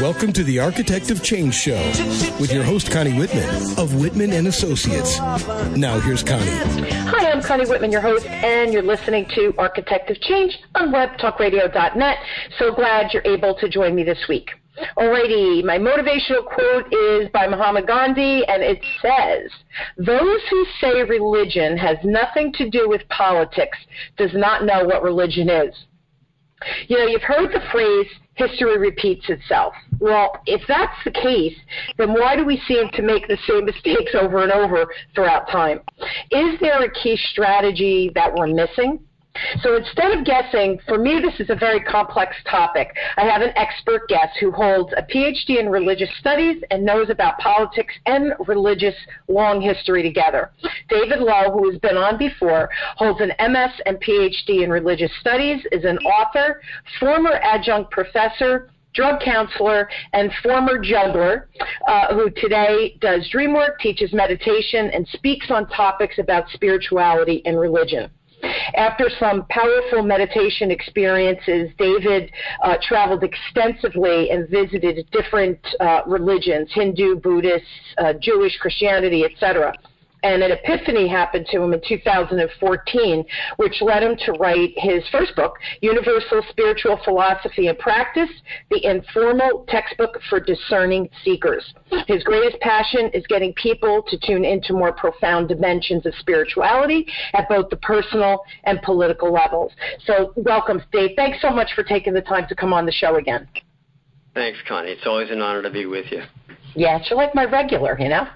Welcome to the Architect of Change Show with your host Connie Whitman of Whitman and Associates. Now here's Connie. Hi, I'm Connie Whitman, your host, and you're listening to Architect of Change on webtalkradio.net. So glad you're able to join me this week. Alrighty, my motivational quote is by Mahatma Gandhi, and it says, Those who say religion has nothing to do with politics does not know what religion is. You know, you've heard the phrase, history repeats itself. Well, if that's the case, then why do we seem to make the same mistakes over and over throughout time? Is there a key strategy that we're missing? So instead of guessing, for me, this is a very complex topic. I have an expert guest who holds a PhD in religious studies and knows about politics and religious long history together. David Lowe, who has been on before, holds an MS and PhD in religious studies, is an author, former adjunct professor, drug counselor, and former juggler, uh, who today does dream work, teaches meditation, and speaks on topics about spirituality and religion. After some powerful meditation experiences, David uh, traveled extensively and visited different uh, religions Hindu, Buddhist, uh, Jewish, Christianity, etc and an epiphany happened to him in 2014, which led him to write his first book, Universal Spiritual Philosophy and Practice, the informal textbook for discerning seekers. His greatest passion is getting people to tune into more profound dimensions of spirituality at both the personal and political levels. So, welcome, Steve. Thanks so much for taking the time to come on the show again. Thanks, Connie. It's always an honor to be with you. Yeah, you're like my regular, you know?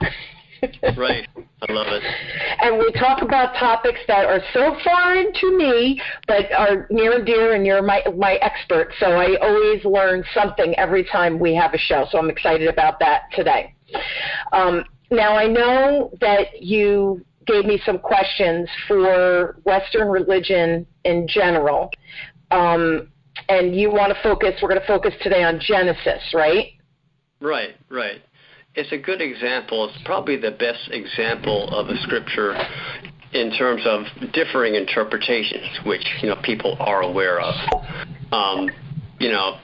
Right. I love it. And we talk about topics that are so foreign to me, but are near and dear, and you're my my expert. So I always learn something every time we have a show. So I'm excited about that today. Um, now I know that you gave me some questions for Western religion in general, um, and you want to focus. We're going to focus today on Genesis, right? Right. Right it's a good example. It's probably the best example of a scripture in terms of differing interpretations, which you know people are aware of. Um, you know,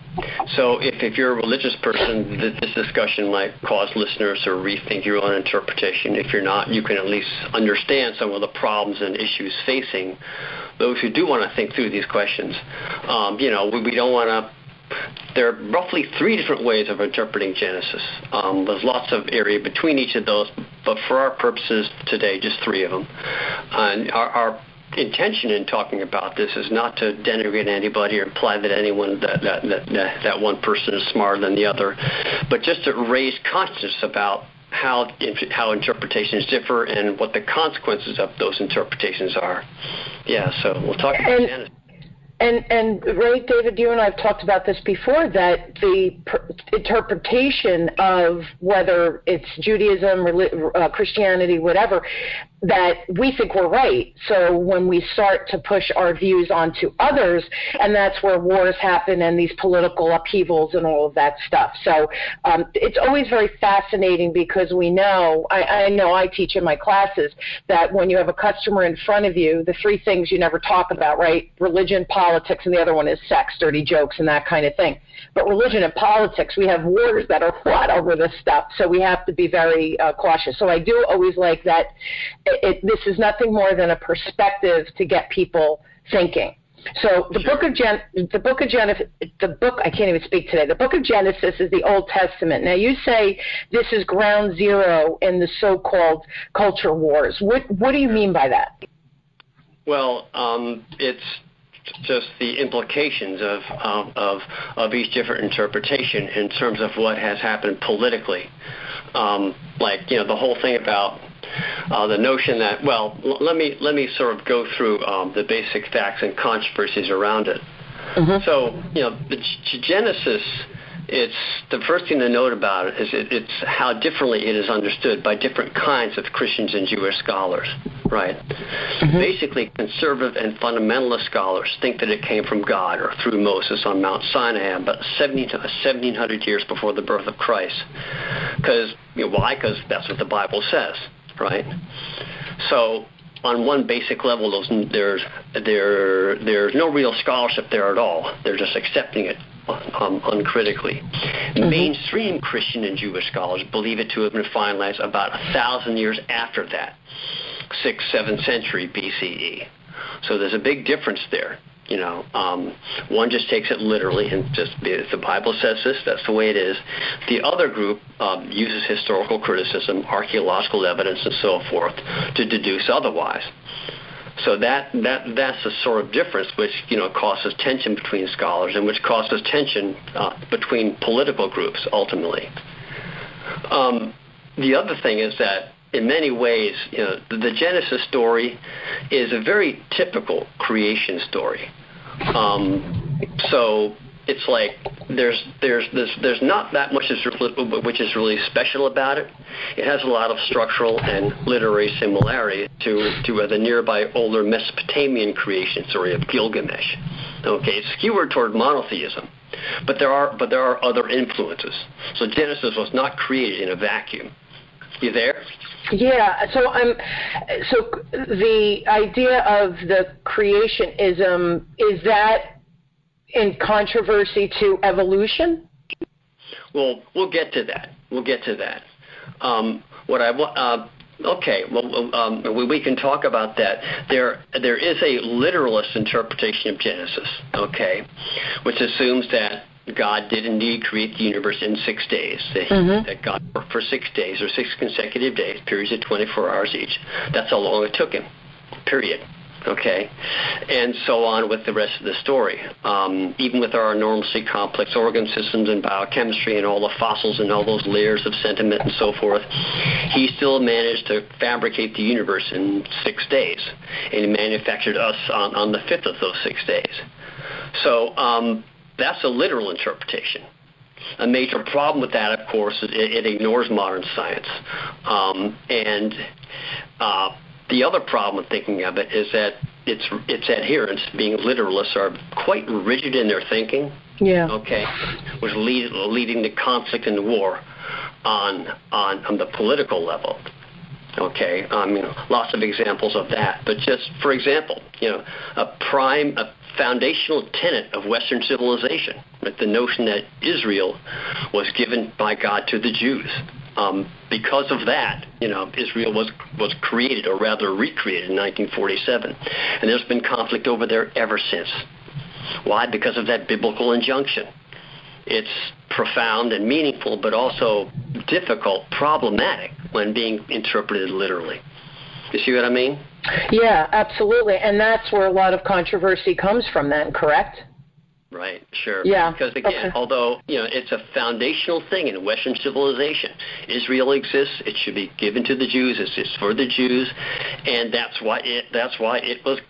so if, if you're a religious person, this discussion might cause listeners to rethink your own interpretation. If you're not, you can at least understand some of the problems and issues facing those who do want to think through these questions. Um, you know, we, we don't want to there are roughly three different ways of interpreting Genesis. Um, there's lots of area between each of those, but for our purposes today, just three of them. And our, our intention in talking about this is not to denigrate anybody or imply that anyone that that, that that one person is smarter than the other, but just to raise consciousness about how how interpretations differ and what the consequences of those interpretations are. Yeah, so we'll talk about Genesis. And and Ray, David, you and I have talked about this before that the per- interpretation of whether it's Judaism, uh, Christianity, whatever, that we think we're right. So when we start to push our views onto others, and that's where wars happen and these political upheavals and all of that stuff. So um, it's always very fascinating because we know, I, I know I teach in my classes, that when you have a customer in front of you, the three things you never talk about, right? Religion, politics, and the other one is sex, dirty jokes, and that kind of thing. But religion and politics, we have wars that are fought over this stuff, so we have to be very uh, cautious. So I do always like that it, this is nothing more than a perspective to get people thinking. So the sure. book of Gen, the book of Genesis, the book I can't even speak today. The book of Genesis is the Old Testament. Now you say this is ground zero in the so-called culture wars. What what do you mean by that? Well, um, it's just the implications of, of, of, of each different interpretation in terms of what has happened politically. Um, like, you know, the whole thing about uh, the notion that, well, l- let me let me sort of go through um, the basic facts and controversies around it. Mm-hmm. So, you know, the G- Genesis it's the first thing to note about it is it, it's how differently it is understood by different kinds of Christians and Jewish scholars, right? Mm-hmm. Basically, conservative and fundamentalist scholars think that it came from God or through Moses on Mount Sinai about 70 to 1700 years before the birth of Christ. Because you know, why? Because that's what the Bible says, right? So on one basic level, there's there there's no real scholarship there at all. They're just accepting it um, uncritically. Mm-hmm. Mainstream Christian and Jewish scholars believe it to have been finalized about a thousand years after that, sixth, seventh century BCE. So there's a big difference there. You know, um, one just takes it literally and just the Bible says this, that's the way it is. The other group um, uses historical criticism, archaeological evidence, and so forth to deduce otherwise. So that that that's the sort of difference which you know causes tension between scholars and which causes tension uh, between political groups ultimately. Um, the other thing is that in many ways, you know, the Genesis story is a very typical creation story. Um, so it's like there's there's there's there's not that much which is really special about it. It has a lot of structural and literary similarity to to the nearby older Mesopotamian creation story of Gilgamesh. Okay, it's skewed toward monotheism, but there are but there are other influences. So Genesis was not created in a vacuum. You there? Yeah. So I'm. So the idea of the creationism is that in controversy to evolution? Well, we'll get to that. We'll get to that. Um, what I uh, okay, well, um, we, we, can talk about that. There, there is a literalist interpretation of Genesis. Okay, which assumes that God did indeed create the universe in six days. That, mm-hmm. that God worked for six days or six consecutive days, periods of 24 hours each. That's how long it took him. Period. Okay, and so on with the rest of the story. Um, even with our enormously complex organ systems and biochemistry and all the fossils and all those layers of sentiment and so forth, he still managed to fabricate the universe in six days, and he manufactured us on, on the fifth of those six days. So um, that's a literal interpretation. A major problem with that, of course, is it, it ignores modern science. Um, and uh, the other problem with thinking of it is that its its adherents, being literalists, are quite rigid in their thinking. Yeah. Okay, which lead, leading to conflict and war on on on the political level. Okay, um, you know, lots of examples of that. But just for example, you know, a prime, a foundational tenet of Western civilization, the notion that Israel was given by God to the Jews. Um, because of that, you know, Israel was was created, or rather recreated, in 1947, and there's been conflict over there ever since. Why? Because of that biblical injunction. It's profound and meaningful, but also difficult, problematic when being interpreted literally. You see what I mean? Yeah, absolutely. And that's where a lot of controversy comes from then, correct? Right, sure. Yeah. Because again, okay. although you know it's a foundational thing in Western civilization, Israel exists. It should be given to the Jews. It's, it's for the Jews, and that's why it that's why it was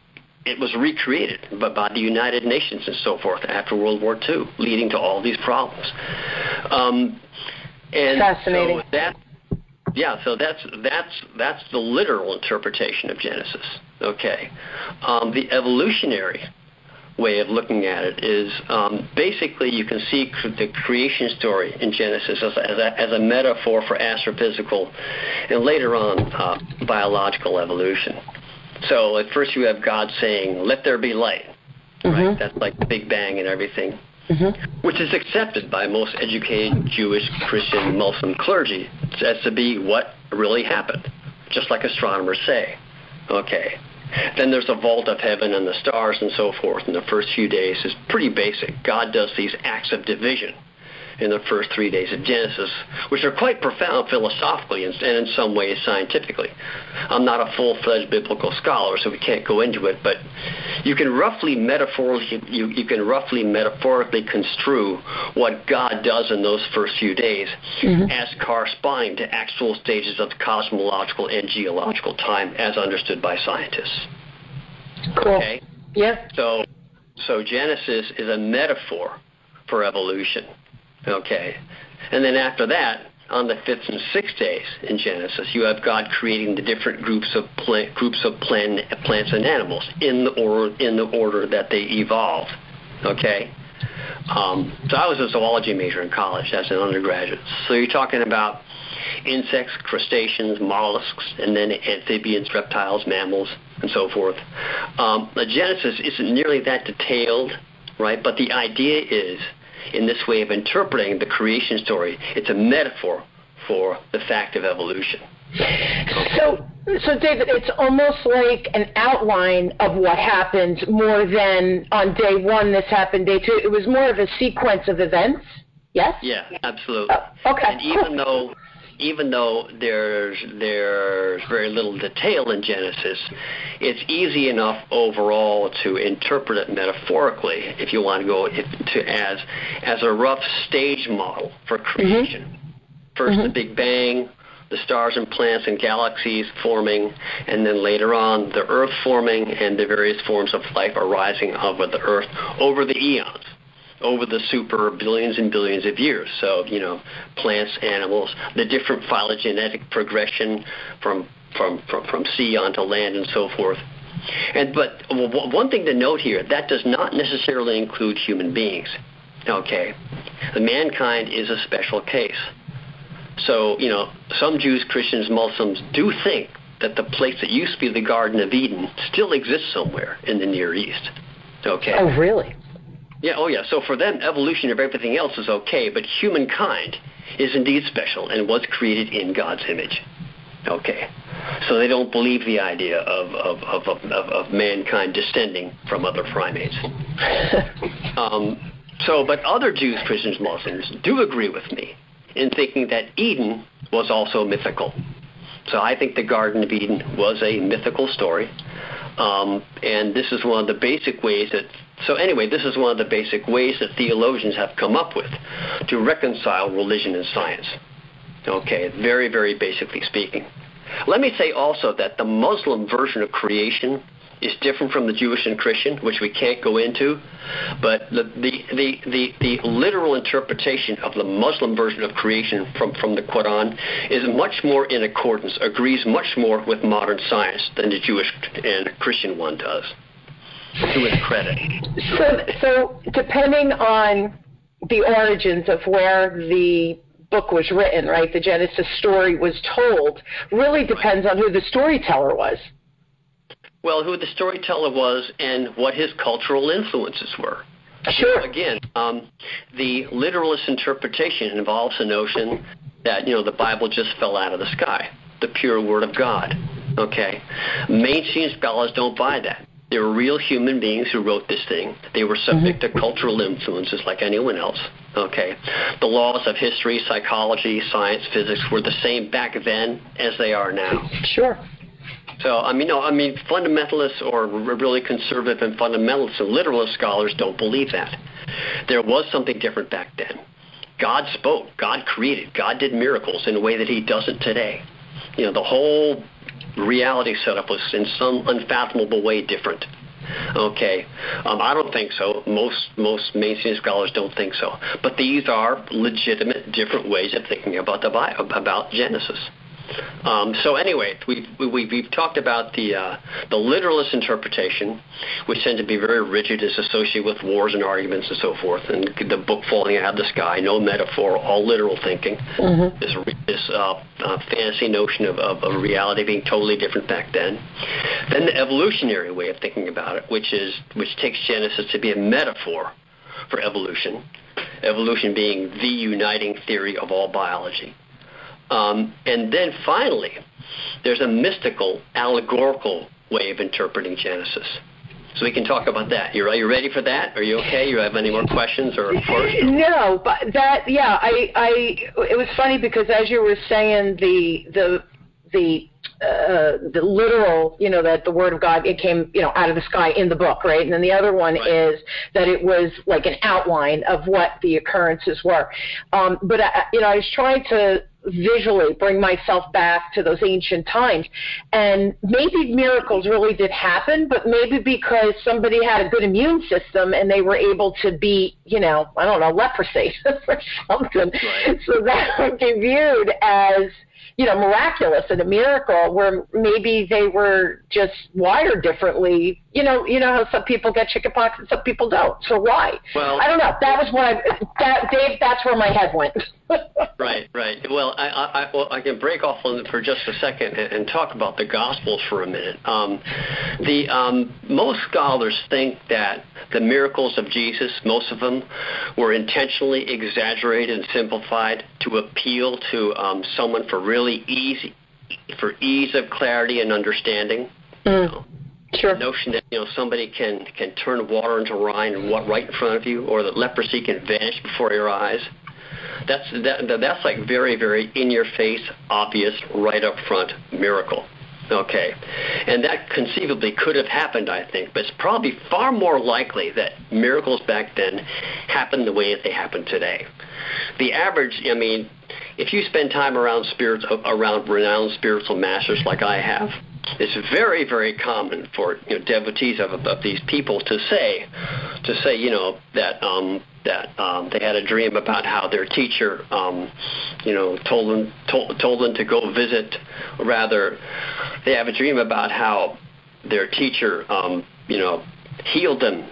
it was recreated by, by the United Nations and so forth after World War II, leading to all these problems. Um, and Fascinating. So that yeah, so that's that's that's the literal interpretation of Genesis. Okay, um, the evolutionary way of looking at it is um, basically you can see the creation story in Genesis as, as, a, as a metaphor for astrophysical and later on uh, biological evolution. So at first you have God saying, "Let there be light." Mm-hmm. Right? That's like the Big Bang and everything mm-hmm. which is accepted by most educated Jewish, Christian, Muslim clergy as to be what really happened, just like astronomers say. Okay. Then there's a vault of heaven and the stars and so forth. In the first few days is pretty basic. God does these acts of division in the first three days of Genesis, which are quite profound philosophically and, and in some ways scientifically. I'm not a full-fledged biblical scholar, so we can't go into it, but you can roughly metaphorically you, you can roughly metaphorically construe what God does in those first few days mm-hmm. as corresponding to actual stages of cosmological and geological time as understood by scientists. Cool. Okay? Yeah. So so Genesis is a metaphor for evolution. Okay. And then after that, on the fifth and sixth days in Genesis, you have God creating the different groups of plant, groups of plant, plants and animals in the order in the order that they evolved. Okay. Um, so I was a zoology major in college as an undergraduate. So you're talking about insects, crustaceans, mollusks, and then amphibians, reptiles, mammals, and so forth. Um, the Genesis isn't nearly that detailed, right? But the idea is, in this way of interpreting the creation story, it's a metaphor for the fact of evolution. So, so David, it's almost like an outline of what happened more than on day one this happened, day two. It was more of a sequence of events. Yes. Yeah, absolutely. Uh, okay. And even though even though there's there's very little detail in Genesis, it's easy enough overall to interpret it metaphorically if you want to go to as as a rough stage model for creation. Mm-hmm. 1st mm-hmm. the Big Bang, the stars and planets and galaxies forming, and then later on the Earth forming and the various forms of life arising over the Earth over the eons, over the super billions and billions of years. So, you know, plants, animals, the different phylogenetic progression from from, from, from sea onto land and so forth. And but one thing to note here, that does not necessarily include human beings. Okay, mankind is a special case. So, you know, some Jews, Christians, Muslims do think that the place that used to be the Garden of Eden still exists somewhere in the Near East. Okay. Oh, really? Yeah, oh yeah. So for them, evolution of everything else is okay, but humankind is indeed special and was created in God's image. Okay. So they don't believe the idea of, of, of, of, of mankind descending from other primates. um, so, but other Jews, Christians, Muslims do agree with me in thinking that Eden was also mythical. So I think the Garden of Eden was a mythical story. Um, and this is one of the basic ways that, so anyway, this is one of the basic ways that theologians have come up with to reconcile religion and science. Okay, very, very basically speaking. Let me say also that the Muslim version of creation is different from the Jewish and Christian, which we can't go into. But the, the, the, the, the literal interpretation of the Muslim version of creation from, from the Quran is much more in accordance, agrees much more with modern science than the Jewish and Christian one does. To its credit. So, so depending on the origins of where the book was written, right? The Genesis story was told, really depends on who the storyteller was. Well, who the storyteller was and what his cultural influences were. Sure. Again, um, the literalist interpretation involves the notion that you know the Bible just fell out of the sky, the pure Word of God. Okay, mainstream scholars don't buy that. They were real human beings who wrote this thing. They were subject mm-hmm. to cultural influences like anyone else. Okay, the laws of history, psychology, science, physics were the same back then as they are now. Sure. So I mean, no, I mean, fundamentalists or really conservative and fundamentalist and literalist scholars don't believe that. There was something different back then. God spoke, God created, God did miracles in a way that He doesn't today. You know, the whole reality setup was in some unfathomable way different. Okay, um, I don't think so. Most most mainstream scholars don't think so. But these are legitimate, different ways of thinking about the Bible, about Genesis. Um, so anyway, we've, we've, we've talked about the, uh, the literalist interpretation, which tends to be very rigid, is associated with wars and arguments and so forth, and the book falling out of the sky, no metaphor, all literal thinking. Mm-hmm. This, this uh, uh, fantasy notion of, of, of reality being totally different back then. Then the evolutionary way of thinking about it, which is which takes Genesis to be a metaphor for evolution. Evolution being the uniting theory of all biology. Um, and then finally, there's a mystical, allegorical way of interpreting Genesis. So we can talk about that. You are you ready for that? Are you okay? You have any more questions or? No, but that yeah, I I it was funny because as you were saying the the the uh, the literal, you know, that the word of God it came, you know, out of the sky in the book, right? And then the other one right. is that it was like an outline of what the occurrences were. Um, but I, you know, I was trying to visually bring myself back to those ancient times. And maybe miracles really did happen, but maybe because somebody had a good immune system and they were able to beat, you know, I don't know, leprosy or something. Right. So that would be viewed as you know, miraculous and a miracle where maybe they were just wired differently. You know, you know how some people get chickenpox and some people don't. So why? Well, I don't know. That was what I, that, Dave, that's where my head went. right, right. Well, I, I, well, I can break off on for just a second and, and talk about the Gospels for a minute. Um, the um, most scholars think that the miracles of Jesus, most of them, were intentionally exaggerated and simplified to appeal to um, someone for really easy, for ease of clarity and understanding. Mm. Sure. The notion that you know somebody can can turn water into wine and what right in front of you, or that leprosy can vanish before your eyes. That's that, that's like very very in your face, obvious, right up front miracle. Okay. And that conceivably could have happened, I think, but it's probably far more likely that miracles back then happened the way that they happen today. The average, I mean, if you spend time around spirits, around renowned spiritual masters like I have, it's very, very common for you know, devotees of, of these people to say, to say, you know, that um, that um, they had a dream about how their teacher, um, you know, told them told, told them to go visit. Rather, they have a dream about how their teacher, um, you know, healed them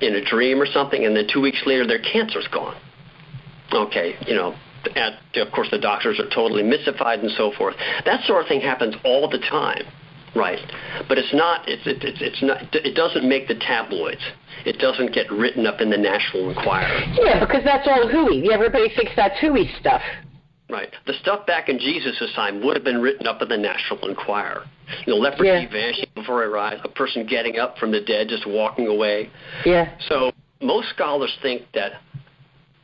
in a dream or something, and then two weeks later their cancer's gone. Okay, you know, at, of course the doctors are totally mystified and so forth. That sort of thing happens all the time. Right, but it's not. It's it, it's it's not. It doesn't make the tabloids. It doesn't get written up in the National Enquirer. Yeah, because that's all hooey. Everybody thinks that's hooey stuff. Right. The stuff back in Jesus' time would have been written up in the National Enquirer. You know, leprosy yeah. vanishing before I rise, a person getting up from the dead, just walking away. Yeah. So most scholars think that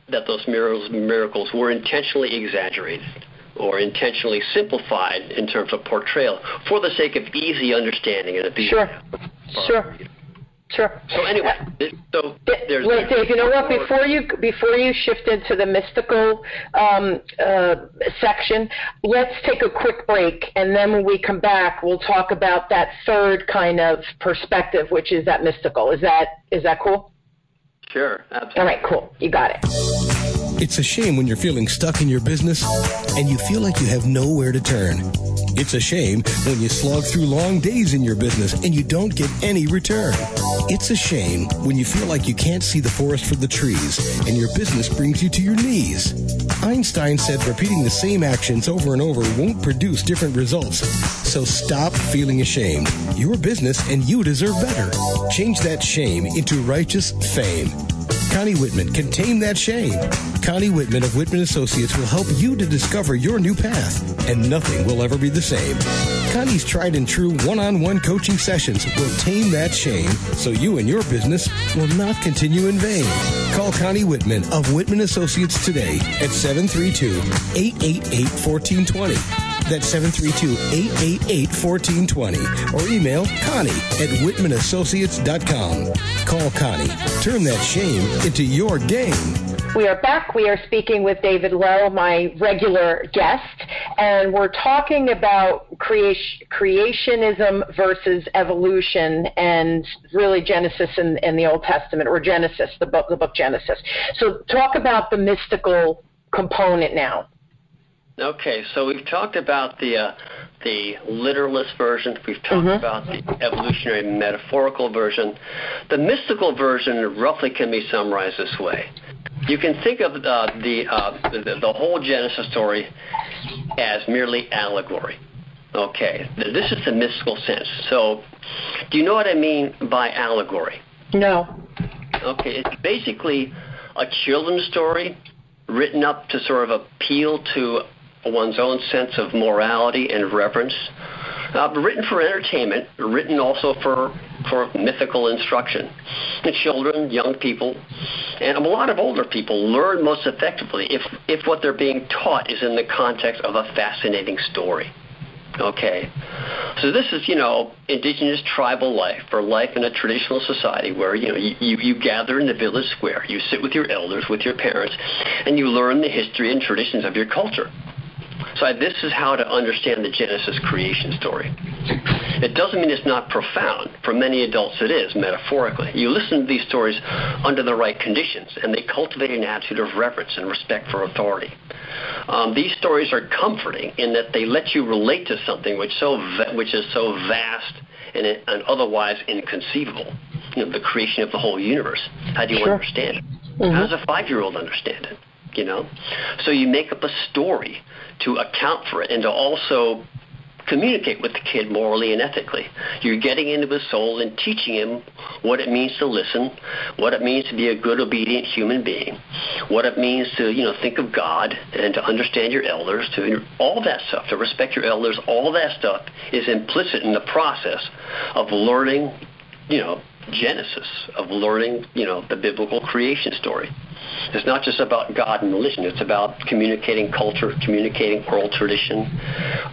that those miracles, miracles were intentionally exaggerated or intentionally simplified in terms of portrayal for the sake of easy understanding and of being sure, sure. Sure. So anyway, so there's. Wait, Dave. You know what? Before you before you shift into the mystical um, uh, section, let's take a quick break, and then when we come back, we'll talk about that third kind of perspective, which is that mystical. Is that is that cool? Sure. Absolutely. All right. Cool. You got it. It's a shame when you're feeling stuck in your business and you feel like you have nowhere to turn. It's a shame when you slog through long days in your business and you don't get any return. It's a shame when you feel like you can't see the forest for the trees and your business brings you to your knees. Einstein said repeating the same actions over and over won't produce different results. So stop feeling ashamed. Your business and you deserve better. Change that shame into righteous fame. Connie Whitman can tame that shame. Connie Whitman of Whitman Associates will help you to discover your new path, and nothing will ever be the same. Connie's tried and true one on one coaching sessions will tame that shame so you and your business will not continue in vain. Call Connie Whitman of Whitman Associates today at 732 888 1420. That's 732-888-1420. Or email Connie at whitmanassociates.com. Call Connie. Turn that shame into your game. We are back. We are speaking with David Lowe, my regular guest, and we're talking about creation, creationism versus evolution, and really Genesis in, in the Old Testament, or Genesis, the book, the book Genesis. So, talk about the mystical component now. Okay, so we've talked about the uh, the literalist version. We've talked mm-hmm. about the evolutionary metaphorical version. The mystical version roughly can be summarized this way. You can think of uh, the, uh, the the whole Genesis story as merely allegory. Okay, this is the mystical sense. So, do you know what I mean by allegory? No. Okay, it's basically a children's story written up to sort of appeal to one's own sense of morality and reverence. Uh, written for entertainment, written also for for mythical instruction. And children, young people, and a lot of older people learn most effectively if if what they're being taught is in the context of a fascinating story. Okay. So this is, you know, indigenous tribal life or life in a traditional society where, you know, you, you gather in the village square, you sit with your elders, with your parents, and you learn the history and traditions of your culture. So this is how to understand the Genesis creation story. It doesn't mean it's not profound. For many adults, it is, metaphorically. You listen to these stories under the right conditions, and they cultivate an attitude of reverence and respect for authority. Um, these stories are comforting in that they let you relate to something which, so which is so vast and, and otherwise inconceivable. You know, the creation of the whole universe. How do you sure. understand it? Mm-hmm. How does a five-year-old understand it? You know, so you make up a story to account for it and to also communicate with the kid morally and ethically. You're getting into his soul and teaching him what it means to listen, what it means to be a good, obedient human being, what it means to, you know, think of God and to understand your elders, to all that stuff, to respect your elders, all that stuff is implicit in the process of learning, you know, Genesis, of learning, you know, the biblical creation story. It's not just about God and religion. It's about communicating culture, communicating oral tradition,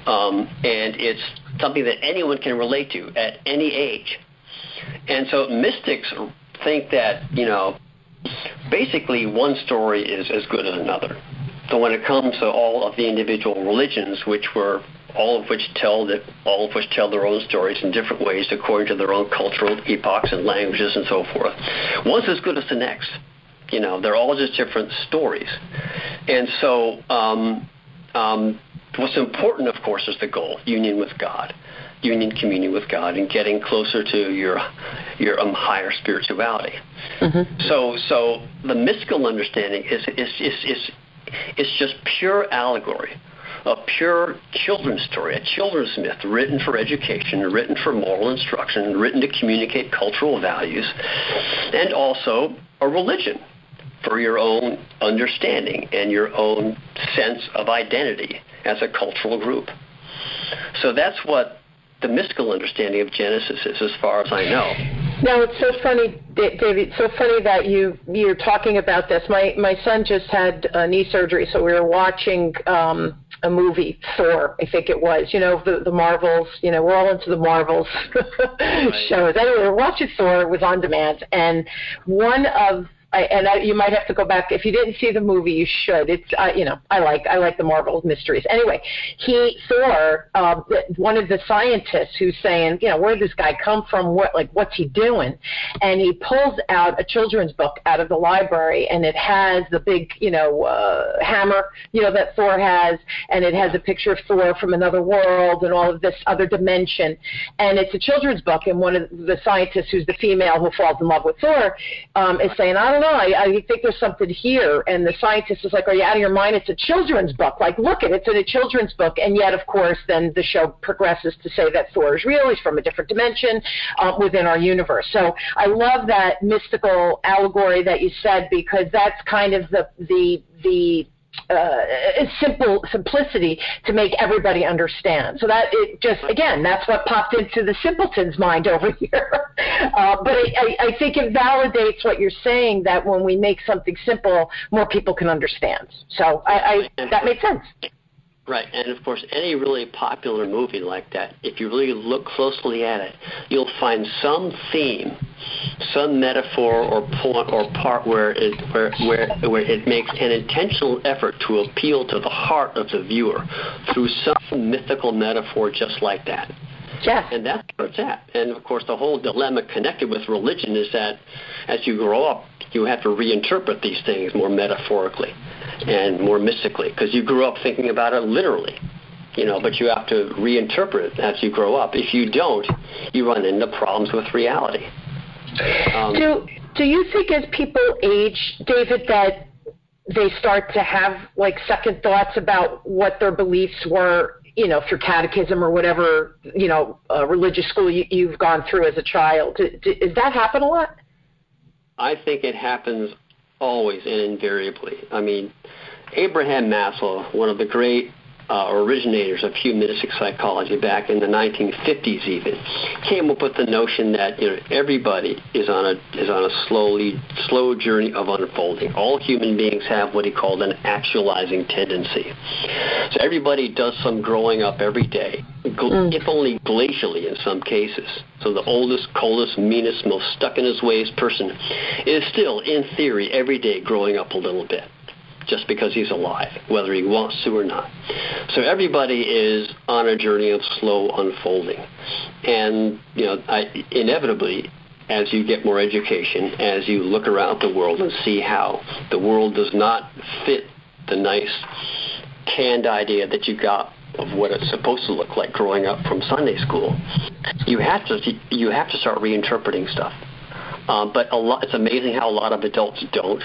um, and it's something that anyone can relate to at any age. And so mystics think that you know, basically one story is as good as another. So when it comes to all of the individual religions, which were all of which tell that all of which tell their own stories in different ways according to their own cultural epochs and languages and so forth, one's as good as the next. You know, they're all just different stories. And so, um, um, what's important, of course, is the goal: union with God, union, communion with God, and getting closer to your your um, higher spirituality. Mm-hmm. So, so the mystical understanding is is is is, is just pure allegory a pure children's story, a children's myth written for education, written for moral instruction, written to communicate cultural values, and also a religion for your own understanding and your own sense of identity as a cultural group. So that's what the mystical understanding of Genesis is, as far as I know. Now it's so funny, David. So funny that you you're talking about this. My my son just had uh, knee surgery, so we were watching um, a movie, Thor, I think it was. You know the the Marvels. You know we're all into the Marvels right. shows. Anyway, we we're watching Thor. It was on demand, and one of I, and I, you might have to go back if you didn't see the movie. You should. It's uh, you know I like I like the Marvel mysteries. Anyway, he Thor, uh, one of the scientists who's saying you know where did this guy come from? What like what's he doing? And he pulls out a children's book out of the library, and it has the big you know uh, hammer you know that Thor has, and it has a picture of Thor from another world and all of this other dimension. And it's a children's book, and one of the scientists who's the female who falls in love with Thor um, is saying I don't know. I, I think there's something here. And the scientist is like, are you out of your mind? It's a children's book. Like, look at it. It's in a children's book. And yet, of course, then the show progresses to say that Thor is real. He's from a different dimension uh, within our universe. So I love that mystical allegory that you said because that's kind of the the the uh, simple simplicity to make everybody understand. So that it just again, that's what popped into the simpleton's mind over here. Uh, but I, I, think it validates what you're saying that when we make something simple, more people can understand. So I, I that makes sense. Right, and of course, any really popular movie like that, if you really look closely at it, you'll find some theme, some metaphor or point or part where it where where where it makes an intentional effort to appeal to the heart of the viewer through some mythical metaphor just like that. Yeah. And that's where it's at. And of course, the whole dilemma connected with religion is that as you grow up, you have to reinterpret these things more metaphorically and more mystically because you grew up thinking about it literally you know, but you have to reinterpret it as you grow up. If you don't, you run into problems with reality. Um, do Do you think as people age, David, that they start to have like second thoughts about what their beliefs were? You know, through catechism or whatever you know uh, religious school you, you've gone through as a child. Do, do, does that happen a lot? I think it happens always and invariably. I mean, Abraham Maslow, one of the great uh, originators of humanistic psychology back in the 1950s even came up with the notion that you know everybody is on a is on a slowly slow journey of unfolding. All human beings have what he called an actualizing tendency. So everybody does some growing up every day, mm. if only glacially in some cases. So the oldest, coldest, meanest, most stuck in his ways person is still, in theory, every day growing up a little bit just because he's alive, whether he wants to or not. So everybody is on a journey of slow unfolding. And, you know, I, inevitably, as you get more education, as you look around the world and see how the world does not fit the nice canned idea that you got of what it's supposed to look like growing up from Sunday school, you have to you have to start reinterpreting stuff. Um, but a lot, it's amazing how a lot of adults don't.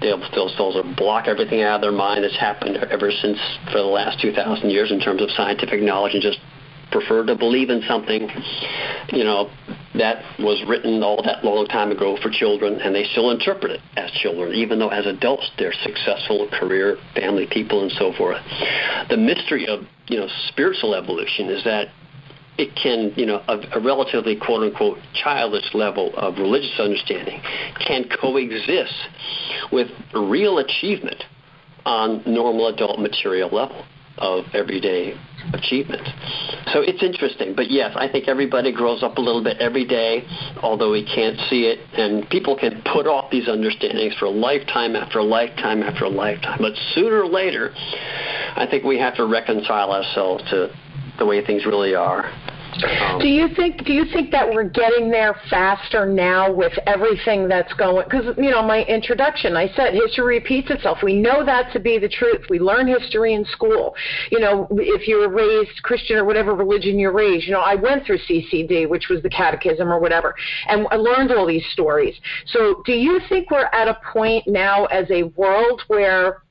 They'll, they'll, they'll block everything out of their mind that's happened ever since for the last 2,000 years in terms of scientific knowledge and just prefer to believe in something, you know, that was written all that long time ago for children, and they still interpret it as children, even though as adults they're successful career, family people, and so forth. The mystery of you know spiritual evolution is that it can, you know, a, a, relatively quote unquote childish level of religious understanding can coexist with real achievement on normal adult material level of everyday achievement. So it's interesting. But yes, I think everybody grows up a little bit every day, although we can't see it. And people can put off these understandings for a lifetime after a lifetime after a lifetime. But sooner or later, I think we have to reconcile ourselves to the way things really are um, do you think do you think that we're getting there faster now with everything that's going because you know my introduction I said history repeats itself. We know that to be the truth. We learn history in school. You know if you're raised Christian or whatever religion you're raised you know I went through CCD which was the catechism or whatever and I learned all these stories. So do you think we're at a point now as a world where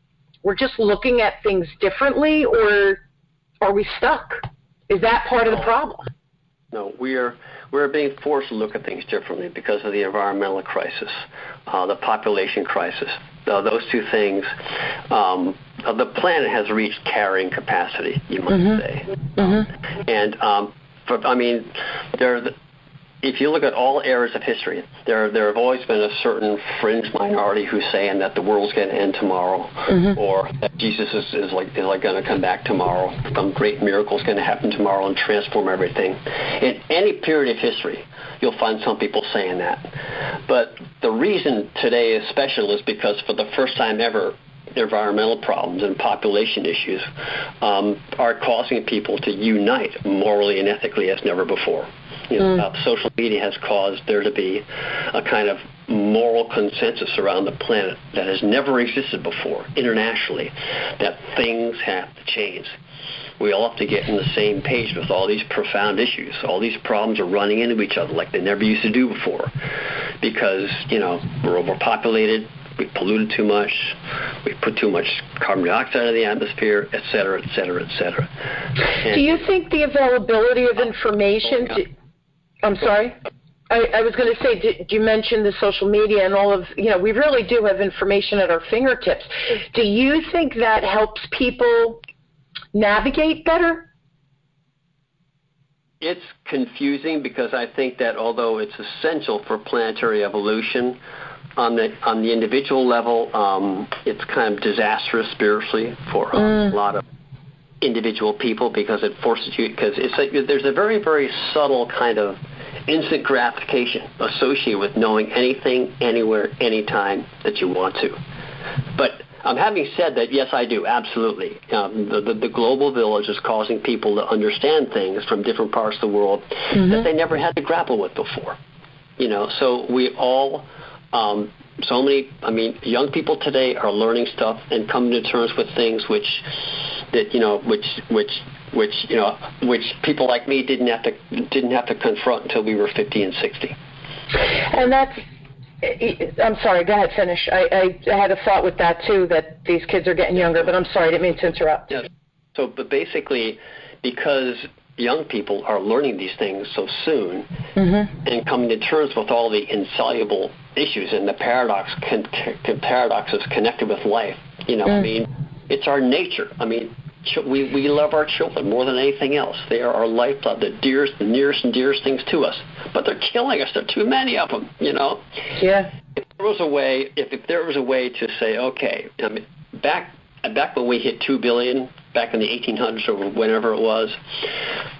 we're just looking at things differently or are we stuck? Is that part of the problem no, we're we're being forced to look at things differently because of the environmental crisis, uh, the population crisis. Uh, those two things, um, uh, the planet has reached carrying capacity, you might mm-hmm. say. Mm-hmm. And um, for, I mean, there if you look at all eras of history, there there have always been a certain fringe minority who's saying that the world's going to end tomorrow, mm-hmm. or that Jesus is, is like is like going to come back tomorrow. Some great miracle is going to happen tomorrow and transform everything. In any period of history, you'll find some people saying that. But the reason today is special is because for the first time ever, environmental problems and population issues um, are causing people to unite morally and ethically as never before. You know, mm. uh, social media has caused there to be a kind of moral consensus around the planet that has never existed before internationally that things have to change. We all have to get in the same page with all these profound issues. All these problems are running into each other like they never used to do before because, you know, we're overpopulated, we've polluted too much, we've put too much carbon dioxide in the atmosphere, et cetera, et cetera, et cetera. And do you think the availability of information? Oh, yeah. I'm sorry. I, I was going to say, did, you mention the social media and all of, you know, we really do have information at our fingertips. Do you think that helps people navigate better? It's confusing because I think that although it's essential for planetary evolution, on the on the individual level, um, it's kind of disastrous spiritually for a mm. lot of individual people because it forces you because it's like there's a very very subtle kind of instant gratification associated with knowing anything, anywhere, anytime that you want to. But um, having said that, yes, I do absolutely. Um, the, the, the global village is causing people to understand things from different parts of the world mm-hmm. that they never had to grapple with before. You know, so we all um, so many i mean young people today are learning stuff and coming to terms with things which that you know which which which you know which people like me didn't have to didn't have to confront until we were 50 and 60 and that's I'm sorry. Go ahead. Finish. I, I had a thought with that too. That these kids are getting younger, but I'm sorry. I didn't mean to interrupt. Yeah. So, but basically, because young people are learning these things so soon mm-hmm. and coming to terms with all the insoluble issues and the paradox con- con- paradoxes connected with life. You know, mm. I mean, it's our nature. I mean, we we love our children more than anything else. They are our lifeblood, the dearest, the nearest and dearest things to us. But they're killing us. There are too many of them. You know. Yeah. If there was a way, if, if there was a way to say, okay, I mean, back back when we hit two billion, back in the 1800s or whenever it was,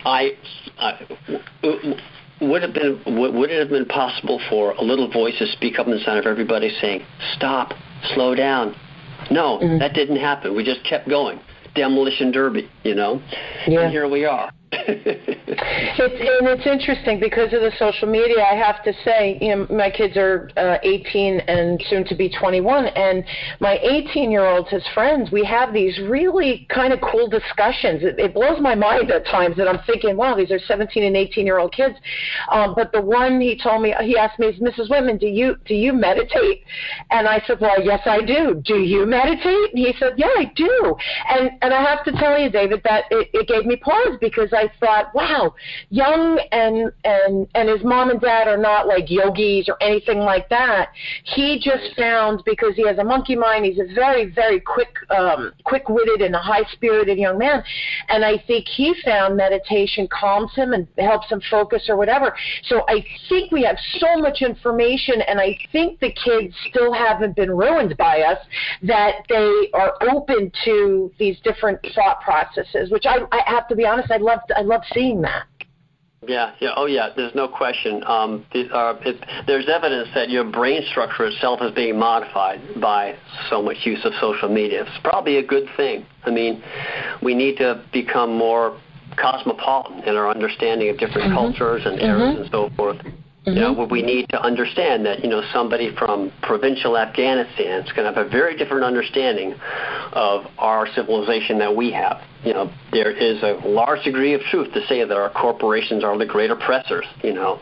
I, I would have been would it have been possible for a little voice to speak up inside of everybody saying, "Stop, slow down"? No, mm-hmm. that didn't happen. We just kept going. demolition derby, you know. Yeah. And here we are. it's and it's interesting because of the social media. I have to say, you know, my kids are uh, 18 and soon to be 21, and my 18 year old, his friends, we have these really kind of cool discussions. It, it blows my mind at times that I'm thinking, wow, these are 17 and 18 year old kids. Um, but the one he told me, he asked me, is Mrs. Whitman, do you do you meditate? And I said, well, yes, I do. Do you meditate? And he said, yeah, I do. And and I have to tell you, David, that it, it gave me pause because I thought, wow, young and and and his mom and dad are not like yogis or anything like that. He just found because he has a monkey mind. He's a very very quick um, quick witted and a high spirited young man, and I think he found meditation calms him and helps him focus or whatever. So I think we have so much information, and I think the kids still haven't been ruined by us that they are open to these different thought processes. Which I, I have to be honest, I love I love seeing that. Yeah, yeah, oh yeah. There's no question. Um, the, uh, it, there's evidence that your brain structure itself is being modified by so much use of social media. It's probably a good thing. I mean, we need to become more cosmopolitan in our understanding of different mm-hmm. cultures and eras mm-hmm. and so forth. Mm-hmm. You know, we need to understand that you know somebody from provincial Afghanistan is going to have a very different understanding of our civilization that we have you know, there is a large degree of truth to say that our corporations are the great oppressors. You know,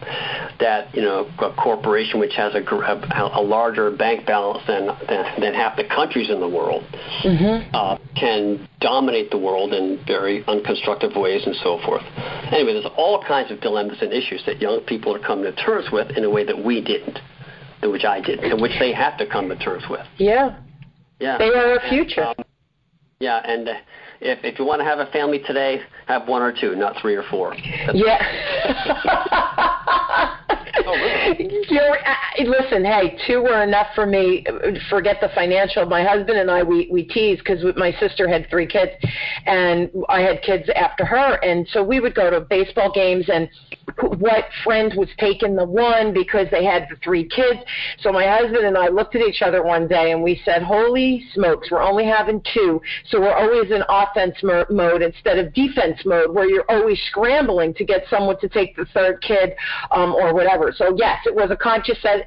that you know a corporation which has a, a, a larger bank balance than, than, than half the countries in the world mm-hmm. uh, can dominate the world in very unconstructive ways and so forth. Anyway, there's all kinds of dilemmas and issues that young people are coming to terms with in a way that we didn't, which I didn't, in which they have to come to terms with. Yeah. Yeah. They are our future. And, um, yeah, and. Uh, if if you want to have a family today, have one or two, not three or four. That's yeah. oh, really? You're, listen, hey, two were enough for me. Forget the financial. My husband and I, we we tease because my sister had three kids, and I had kids after her, and so we would go to baseball games, and what friend was taking the one because they had the three kids. So my husband and I looked at each other one day, and we said, "Holy smokes, we're only having two, so we're always in offense mo- mode instead of defense mode, where you're always scrambling to get someone to take the third kid um, or whatever." So yes, it was a conscious a,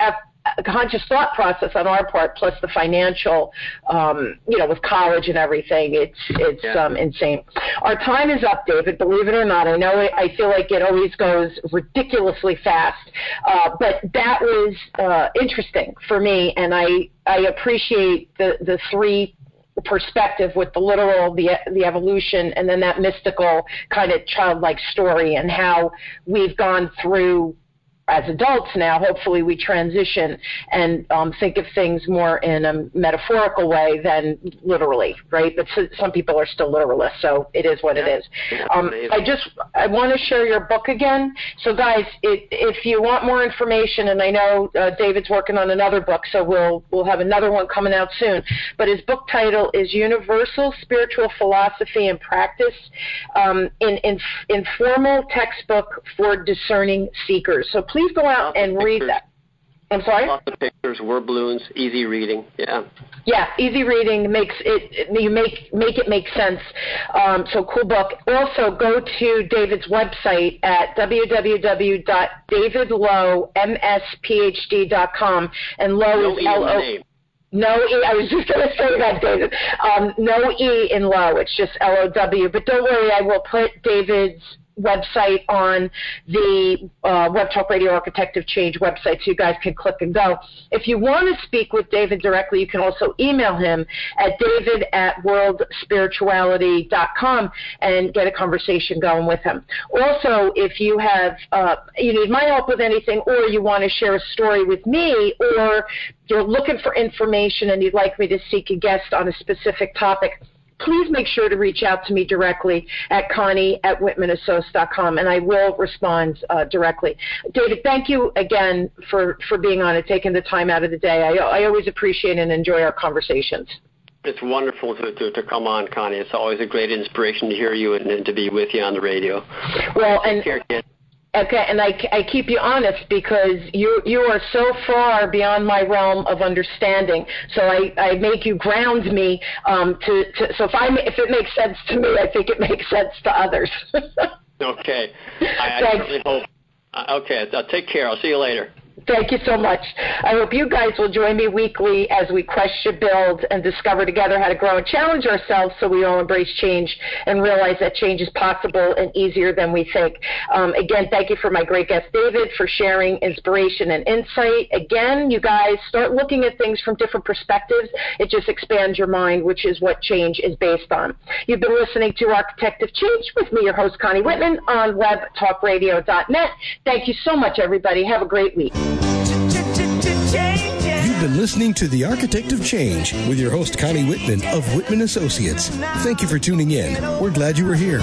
a, a conscious thought process on our part, plus the financial, um, you know, with college and everything. It's it's yeah. um, insane. Our time is up, David. Believe it or not, I know it, I feel like it always goes ridiculously fast, uh, but that was uh, interesting for me, and I I appreciate the the three perspective with the literal, the the evolution, and then that mystical kind of childlike story, and how we've gone through as adults now, hopefully we transition and um, think of things more in a metaphorical way than literally, right? But so, some people are still literalists, so it is what yeah. it is. Um, I just I want to share your book again. So guys, it, if you want more information, and I know uh, David's working on another book, so we'll we'll have another one coming out soon. But his book title is Universal Spiritual Philosophy and Practice, um, in, in informal textbook for discerning seekers. So please go out and read that. I'm sorry. Lots of pictures, word balloons, easy reading. Yeah. Yeah, easy reading makes it. You make make it make sense. Um, so cool book. Also, go to David's website at www.davidlow.msphd.com, and Low no is L O. No E. I was just going to say that, David. Um, no E in Low. It's just L O W. But don't worry, I will put David's website on the uh, Web Talk Radio Architect of Change website so you guys can click and go. If you want to speak with David directly, you can also email him at david at worldspirituality.com and get a conversation going with him. Also, if you have, uh, you need my help with anything or you want to share a story with me or you're looking for information and you'd like me to seek a guest on a specific topic, please make sure to reach out to me directly at Connie at WhitmanAssociates.com, and I will respond uh, directly. David, thank you again for, for being on and taking the time out of the day. I, I always appreciate and enjoy our conversations. It's wonderful to, to, to come on, Connie. It's always a great inspiration to hear you and, and to be with you on the radio. Well, and Okay, and I, I keep you honest because you you are so far beyond my realm of understanding. So I, I make you ground me um, to, to so if I if it makes sense to me, I think it makes sense to others. okay, I, I certainly hope. Uh, okay, I'll take care. I'll see you later. Thank you so much. I hope you guys will join me weekly as we question, build, and discover together how to grow and challenge ourselves so we all embrace change and realize that change is possible and easier than we think. Um, again, thank you for my great guest, David, for sharing inspiration and insight. Again, you guys start looking at things from different perspectives. It just expands your mind, which is what change is based on. You've been listening to Architect of Change with me, your host, Connie Whitman, on webtalkradio.net. Thank you so much, everybody. Have a great week. You've been listening to The Architect of Change with your host, Connie Whitman of Whitman Associates. Thank you for tuning in. We're glad you were here.